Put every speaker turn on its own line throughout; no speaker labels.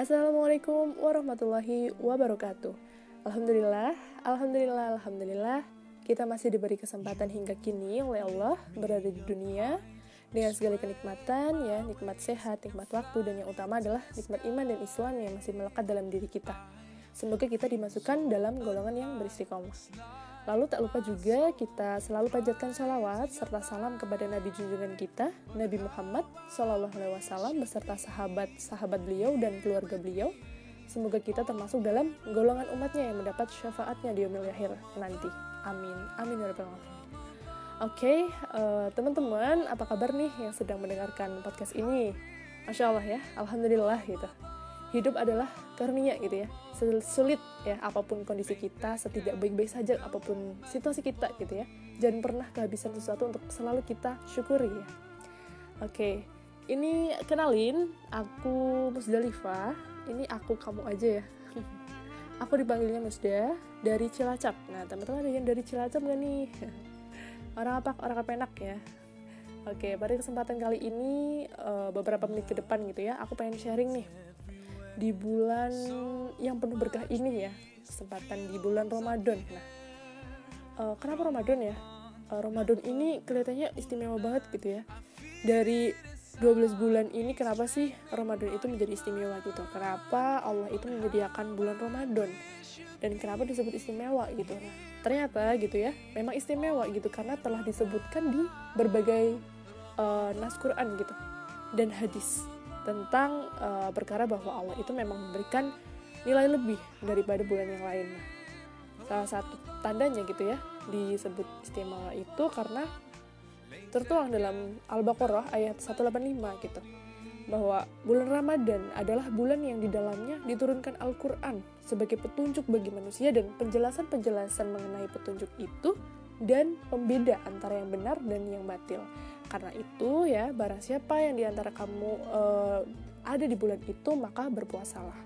Assalamualaikum warahmatullahi wabarakatuh. Alhamdulillah, alhamdulillah, alhamdulillah. Kita masih diberi kesempatan hingga kini oleh Allah berada di dunia dengan segala kenikmatan ya, nikmat sehat, nikmat waktu dan yang utama adalah nikmat iman dan Islam yang masih melekat dalam diri kita. Semoga kita dimasukkan dalam golongan yang beristiqomah. Lalu tak lupa juga kita selalu panjatkan salawat serta salam kepada Nabi junjungan kita, Nabi Muhammad Shallallahu Alaihi Wasallam beserta sahabat-sahabat beliau dan keluarga beliau. Semoga kita termasuk dalam golongan umatnya yang mendapat syafaatnya di yaumil akhir nanti. Amin. Amin ya rabbal alamin. Oke, okay, eh, teman-teman, apa kabar nih yang sedang mendengarkan podcast ini? Masya Allah ya, Alhamdulillah gitu hidup adalah karunia gitu ya. Sulit ya apa pun kondisi kita setidak baik-baik saja apa pun situasi kita gitu ya. Jangan pernah kehabisan sesuatu untuk selalu kita syukuri ya. Oke ini kenalin aku Musdalifah. Ini aku kamu aja ya. Aku dipanggilnya Musda dari Cilacap. Nah teman-teman ada yang dari Cilacap gak nih? Orang apa? Orang apa enak ya? Oke, pada kesempatan kali ini uh, beberapa menit ke depan gitu ya, aku pengen sharing nih di bulan yang penuh berkah ini ya kesempatan di bulan Ramadan. Nah uh, kenapa Ramadan ya? Uh, Ramadan ini kelihatannya istimewa banget gitu ya. Dari 12 bulan ini kenapa sih Ramadan itu menjadi istimewa gitu? Kenapa Allah itu menyediakan bulan Ramadan? Dan kenapa disebut istimewa gitu? Nah ternyata gitu ya memang istimewa gitu karena telah disebutkan di berbagai uh, nas Quran gitu dan hadis tentang uh, perkara bahwa Allah itu memang memberikan nilai lebih daripada bulan yang lain. Salah satu tandanya gitu ya disebut istimewa itu karena tertuang dalam Al-Baqarah ayat 185 gitu bahwa bulan Ramadan adalah bulan yang di dalamnya diturunkan Al-Quran sebagai petunjuk bagi manusia dan penjelasan-penjelasan mengenai petunjuk itu dan pembeda antara yang benar dan yang batil. Karena itu ya, barang siapa yang di antara kamu uh, ada di bulan itu maka berpuasalah.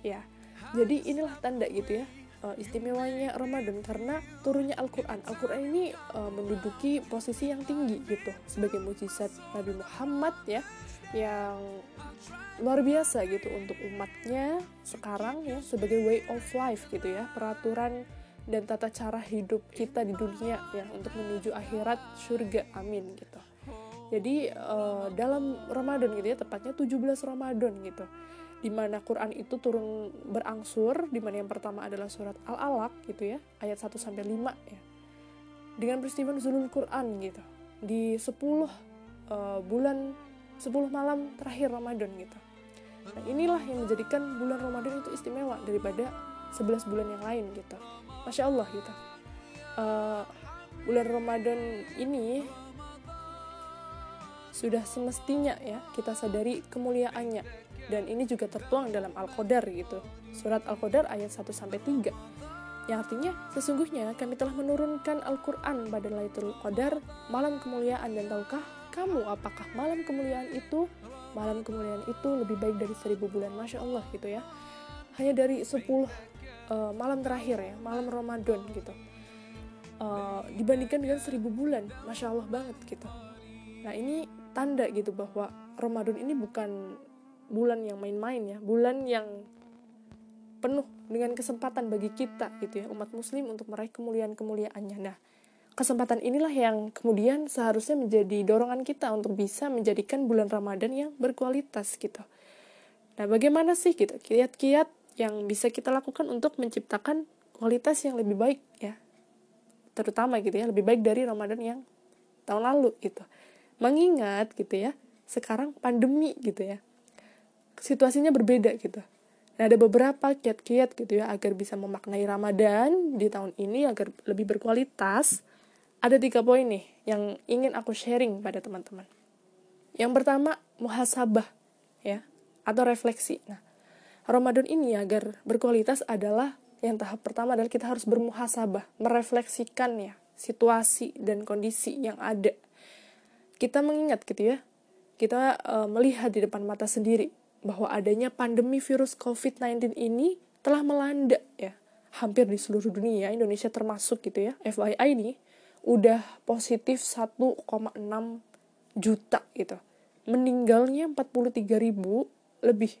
Ya, jadi inilah tanda gitu ya uh, istimewanya Ramadan karena turunnya Al-Quran. Al-Quran ini uh, menduduki posisi yang tinggi gitu sebagai mujizat Nabi Muhammad ya yang luar biasa gitu untuk umatnya sekarang ya sebagai way of life gitu ya peraturan dan tata cara hidup kita di dunia ya untuk menuju akhirat surga amin gitu jadi uh, dalam Ramadan gitu ya tepatnya 17 Ramadan gitu di mana Quran itu turun berangsur di mana yang pertama adalah surat Al-Alaq gitu ya ayat 1 sampai 5 ya dengan peristiwa nuzulul Quran gitu di 10 uh, eh, bulan 10 malam terakhir Ramadan gitu. Nah inilah yang menjadikan bulan Ramadan itu istimewa daripada 11 bulan yang lain gitu. Masya Allah gitu. Uh, bulan Ramadan ini sudah semestinya ya kita sadari kemuliaannya. Dan ini juga tertuang dalam Al-Qadar gitu. Surat Al-Qadar ayat 1 sampai 3. Yang artinya sesungguhnya kami telah menurunkan Al-Qur'an pada Lailatul Qadar, malam kemuliaan dan tahukah kamu apakah malam kemuliaan itu? Malam kemuliaan itu lebih baik dari seribu bulan Masya Allah gitu ya. Hanya dari 10 uh, eh, malam terakhir ya malam Ramadan gitu. Uh, dibandingkan dengan seribu bulan Masya Allah banget gitu. Nah ini tanda gitu bahwa Ramadan ini bukan bulan yang main-main ya, bulan yang penuh dengan kesempatan bagi kita gitu ya umat muslim untuk meraih kemuliaan-kemuliaannya. Nah, kesempatan inilah yang kemudian seharusnya menjadi dorongan kita untuk bisa menjadikan bulan Ramadan yang berkualitas gitu. Nah, bagaimana sih gitu kiat-kiat yang bisa kita lakukan untuk menciptakan kualitas yang lebih baik ya. Terutama gitu ya, lebih baik dari Ramadan yang tahun lalu gitu mengingat gitu ya sekarang pandemi gitu ya. Situasinya berbeda gitu. Nah ada beberapa kiat-kiat gitu ya agar bisa memaknai Ramadan di tahun ini agar lebih berkualitas. Ada tiga poin nih yang ingin aku sharing pada teman-teman. Yang pertama muhasabah ya atau refleksi. Nah Ramadan ini agar berkualitas adalah yang tahap pertama adalah kita harus bermuhasabah merefleksikan ya situasi dan kondisi yang ada kita mengingat gitu ya, kita uh, melihat di depan mata sendiri bahwa adanya pandemi virus COVID-19 ini telah melanda ya hampir di seluruh dunia, Indonesia termasuk gitu ya. FYI ini udah positif 1,6 juta gitu. Meninggalnya 43 ribu lebih.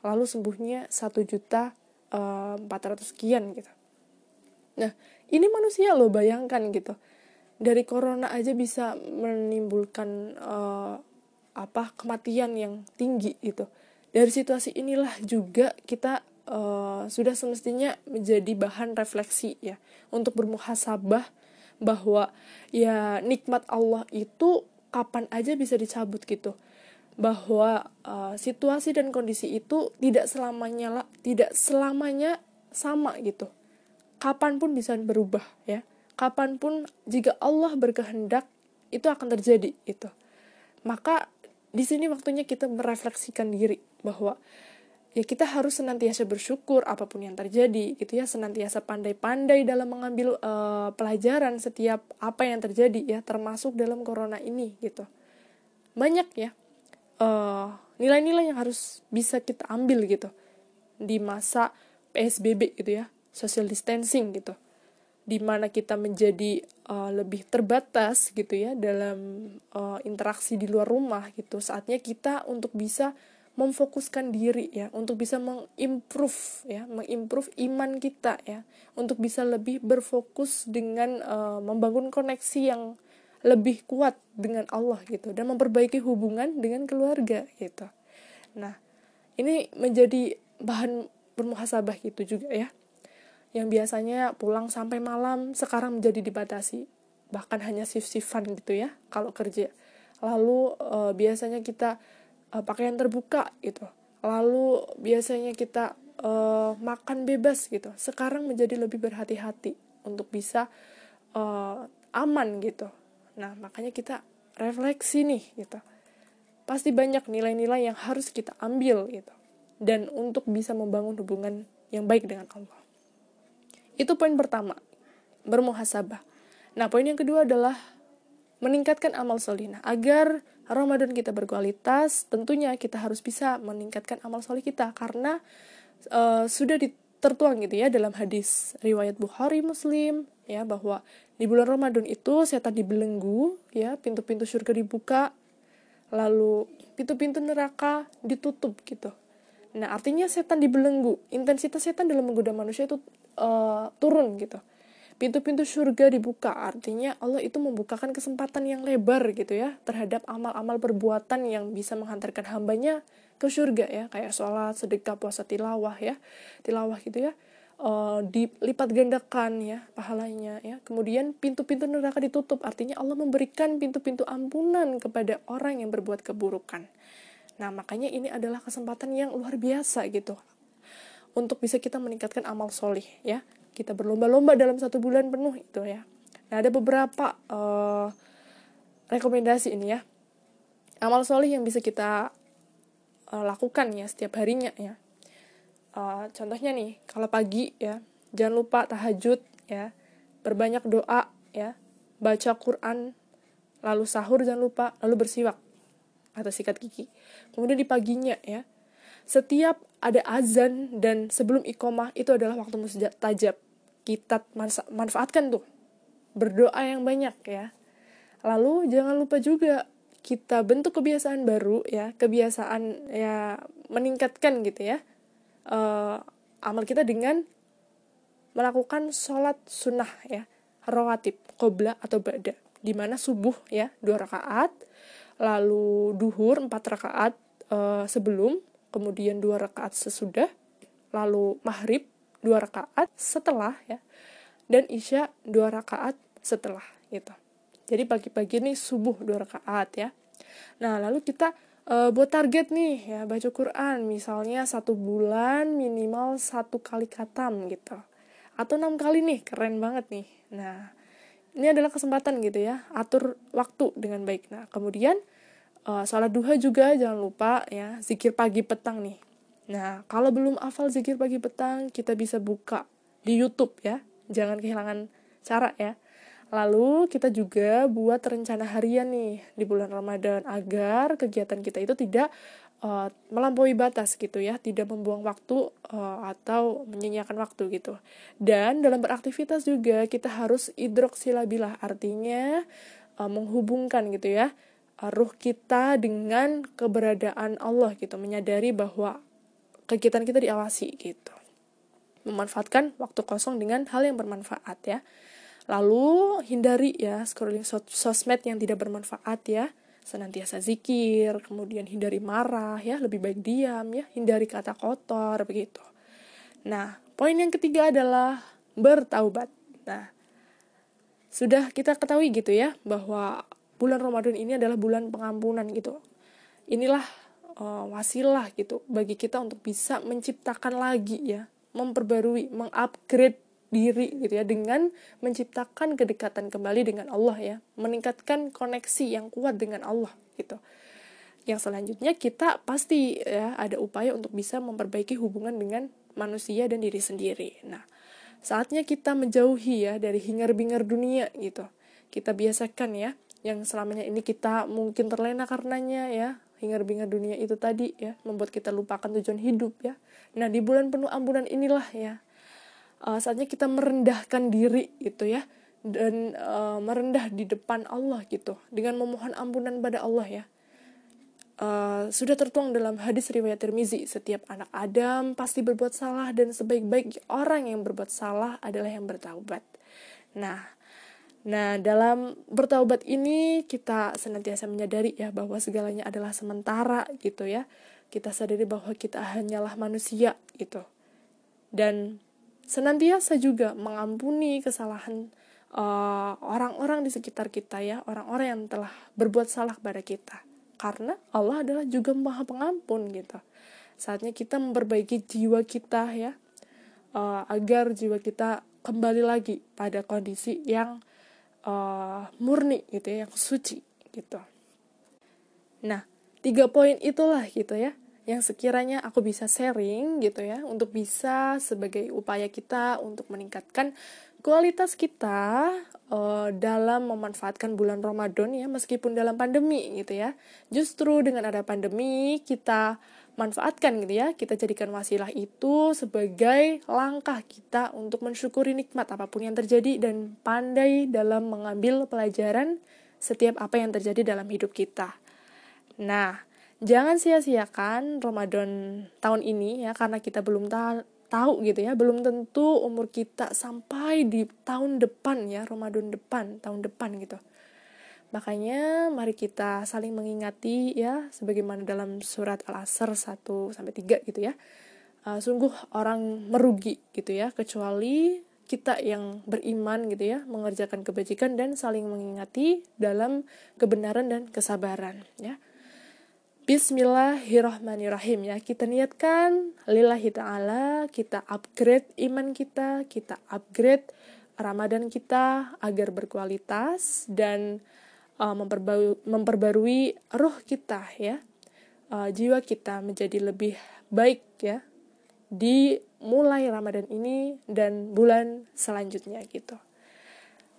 lalu sembuhnya satu juta eh, empat ratus sekian gitu nah ini manusia loh bayangkan gitu dari corona aja bisa menimbulkan uh, apa kematian yang tinggi gitu. Dari situasi inilah juga kita uh, sudah semestinya menjadi bahan refleksi ya untuk bermuhasabah bahwa ya nikmat Allah itu kapan aja bisa dicabut gitu. Bahwa uh, situasi dan kondisi itu tidak selamanya lah tidak selamanya sama gitu. Kapan pun bisa berubah ya kapan pun jika Allah berkehendak itu akan terjadi itu maka di sini waktunya kita merefleksikan diri bahwa ya kita harus senantiasa bersyukur apa pun yang terjadi gitu ya. Senantiasa pandai-pandai dalam mengambil uh, pelajaran setiap apa yang terjadi ya. Termasuk dalam corona ini gitu. Banyak ya nilai nilai-nilai yang harus bisa kita ambil gitu. Di masa PSBB gitu ya. Social distancing gitu di mana kita menjadi uh, lebih terbatas gitu ya dalam uh, interaksi di luar rumah gitu. Saatnya kita untuk bisa memfokuskan diri ya untuk bisa mengimprove ya mengimprove iman kita ya untuk bisa lebih berfokus dengan uh, membangun koneksi yang lebih kuat dengan Allah gitu dan memperbaiki hubungan dengan keluarga gitu. Nah ini menjadi bahan bermuhasabah gitu juga ya yang biasanya pulang sampai malam sekarang menjadi dibatasi. Bahkan hanya shift-shiftan gitu ya kalau kerja. Lalu uh, biasanya kita uh, pakaian terbuka gitu. Lalu biasanya kita uh, makan bebas gitu. Sekarang menjadi lebih berhati-hati untuk bisa uh, aman gitu. Nah makanya kita refleksi nih gitu. Pasti banyak nilai-nilai yang harus kita ambil gitu. Dan untuk bisa membangun hubungan yang baik dengan Allah itu poin pertama bermuhasabah. Nah poin yang kedua adalah meningkatkan amal solina agar Ramadan kita berkualitas, tentunya kita harus bisa meningkatkan amal soleh kita. Karena uh, sudah tertuang gitu ya dalam hadis riwayat Bukhari Muslim ya bahwa di bulan Ramadan itu setan dibelenggu ya pintu-pintu surga dibuka lalu pintu-pintu neraka ditutup gitu. Nah artinya setan dibelenggu. Intensitas setan dalam menggoda manusia itu uh, turun gitu. Pintu-pintu surga dibuka artinya Allah itu membukakan kesempatan yang lebar gitu ya terhadap amal-amal perbuatan yang bisa menghantarkan hambanya ke surga ya kayak sholat sedekah puasa tilawah ya tilawah gitu ya. Uh, dilipat gandakan ya pahalanya ya. Kemudian pintu-pintu neraka ditutup artinya Allah memberikan pintu-pintu ampunan kepada orang yang berbuat keburukan. Nah makanya ini adalah kesempatan yang luar biasa gitu untuk bisa kita meningkatkan amal solih ya kita berlomba-lomba dalam satu bulan penuh itu ya. Nah ada beberapa uh, rekomendasi ini ya. Amal soleh yang bisa kita uh, lakukan ya setiap harinya ya. Uh, contohnya nih, kalau pagi ya, jangan lupa tahajud ya, berbanyak doa ya, baca Quran, lalu sahur jangan lupa, lalu bersiwak atau sikat gigi. Kemudian di paginya ya, setiap ada azan dan sebelum ikomah itu adalah waktu mustajab kita manfaatkan tuh. Berdoa yang banyak ya. Lalu jangan lupa juga kita bentuk kebiasaan baru ya. Kebiasaan ya meningkatkan gitu ya. Uh, amal kita dengan melakukan sholat sunnah ya. Rawatib qobla atau ba'da. Di mana subuh ya dua rakaat. Lalu duhur empat rakaat uh, sebelum kemudian dua rakaat sesudah, lalu maghrib dua rakaat setelah ya, dan isya dua rakaat setelah gitu. Jadi pagi-pagi nih subuh dua rakaat ya. Nah lalu kita e, buat target nih ya baca Quran misalnya satu bulan minimal satu kali katam gitu atau enam kali nih keren banget nih. Nah ini adalah kesempatan gitu ya atur waktu dengan baik. Nah kemudian uh, sholat duha juga jangan lupa ya zikir pagi petang nih. Nah kalau belum hafal zikir pagi petang kita bisa buka di YouTube ya. Jangan kehilangan cara ya. Lalu kita juga buat rencana harian nih di bulan Ramadan agar kegiatan kita itu tidak uh, melampaui batas gitu ya, tidak membuang waktu uh, atau menyanyiakan waktu gitu. Dan dalam beraktivitas juga kita harus idroksilabilah artinya uh, menghubungkan gitu ya ruh kita dengan keberadaan Allah gitu menyadari bahwa kegiatan kita diawasi gitu memanfaatkan waktu kosong dengan hal yang bermanfaat ya lalu hindari ya scrolling sosmed yang tidak bermanfaat ya senantiasa zikir, kemudian hindari marah ya, lebih baik diam ya, hindari kata kotor begitu. Nah, poin yang ketiga adalah bertaubat. Nah, sudah kita ketahui gitu ya bahwa bulan Ramadan ini adalah bulan pengampunan gitu. Inilah uh, wasilah gitu bagi kita untuk bisa menciptakan lagi ya, memperbarui, mengupgrade diri gitu ya dengan menciptakan kedekatan kembali dengan Allah ya, meningkatkan koneksi yang kuat dengan Allah gitu. Yang selanjutnya kita pasti ya ada upaya untuk bisa memperbaiki hubungan dengan manusia dan diri sendiri. Nah, Saatnya kita menjauhi ya dari hingar-bingar dunia gitu. Kita biasakan ya yang selamanya ini kita mungkin terlena karenanya ya hingar-bingar dunia itu tadi ya membuat kita lupakan tujuan hidup ya. Nah di bulan penuh ampunan inilah ya uh, saatnya kita merendahkan diri gitu ya dan uh, merendah di depan Allah gitu dengan memohon ampunan pada Allah ya Uh, sudah tertuang dalam hadis riwayat Tirmizi, setiap anak Adam pasti berbuat salah dan sebaik-baik orang yang berbuat salah adalah yang bertaubat. Nah, nah dalam bertaubat ini kita senantiasa menyadari ya bahwa segalanya adalah sementara gitu ya. Kita sadari bahwa kita hanyalah manusia gitu. Dan senantiasa juga mengampuni kesalahan uh, orang-orang di sekitar kita ya, orang-orang yang telah berbuat salah pada kita karena Allah adalah juga maha pengampun gitu saatnya kita memperbaiki jiwa kita ya uh, agar jiwa kita kembali lagi pada kondisi yang uh, murni gitu ya yang suci gitu. Nah tiga poin itulah gitu ya yang sekiranya aku bisa sharing gitu ya untuk bisa sebagai upaya kita untuk meningkatkan kualitas kita uh, dalam memanfaatkan bulan Ramadan ya meskipun dalam pandemi gitu ya. Justru dengan ada pandemi kita manfaatkan gitu ya. Kita jadikan wasilah itu sebagai langkah kita untuk mensyukuri nikmat apa pun yang terjadi dan pandai dalam mengambil pelajaran setiap apa yang terjadi dalam hidup kita. Nah, jangan sia-siakan Ramadan tahun ini ya karena kita belum tahu tahu gitu ya belum tentu umur kita sampai di tahun depan ya Ramadan depan tahun depan gitu. Makanya mari kita saling mengingati ya sebagaimana dalam surat Al-Asr 1 sampai 3 gitu ya. Uh, sungguh orang merugi gitu ya kecuali kita yang beriman gitu ya mengerjakan kebajikan dan saling mengingati dalam kebenaran dan kesabaran ya Bismillahirrahmanirrahim ya kita niatkan lillahi ta'ala kita upgrade iman kita kita upgrade Ramadan kita agar berkualitas dan uh, memperbarui, memperbarui roh kita ya uh, jiwa kita menjadi lebih baik ya di mulai Ramadan ini dan bulan selanjutnya gitu.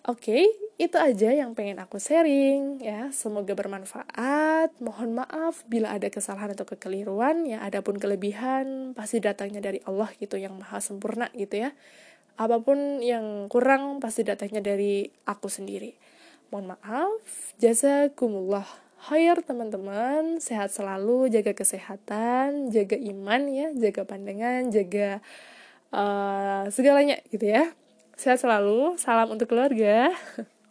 Oke, okay, itu aja yang pengen aku sharing ya. Semoga bermanfaat. Mohon maaf bila ada kesalahan atau kekeliruan ya. Adapun kelebihan pasti datangnya dari Allah gitu yang maha sempurna gitu ya. Apa pun yang kurang pasti datangnya dari aku sendiri. Mohon maaf. Jazakumullah khair teman-teman. Sehat selalu, jaga kesehatan, jaga iman ya, jaga pandangan, jaga uh, segalanya gitu ya. Sehat selalu, salam untuk keluarga.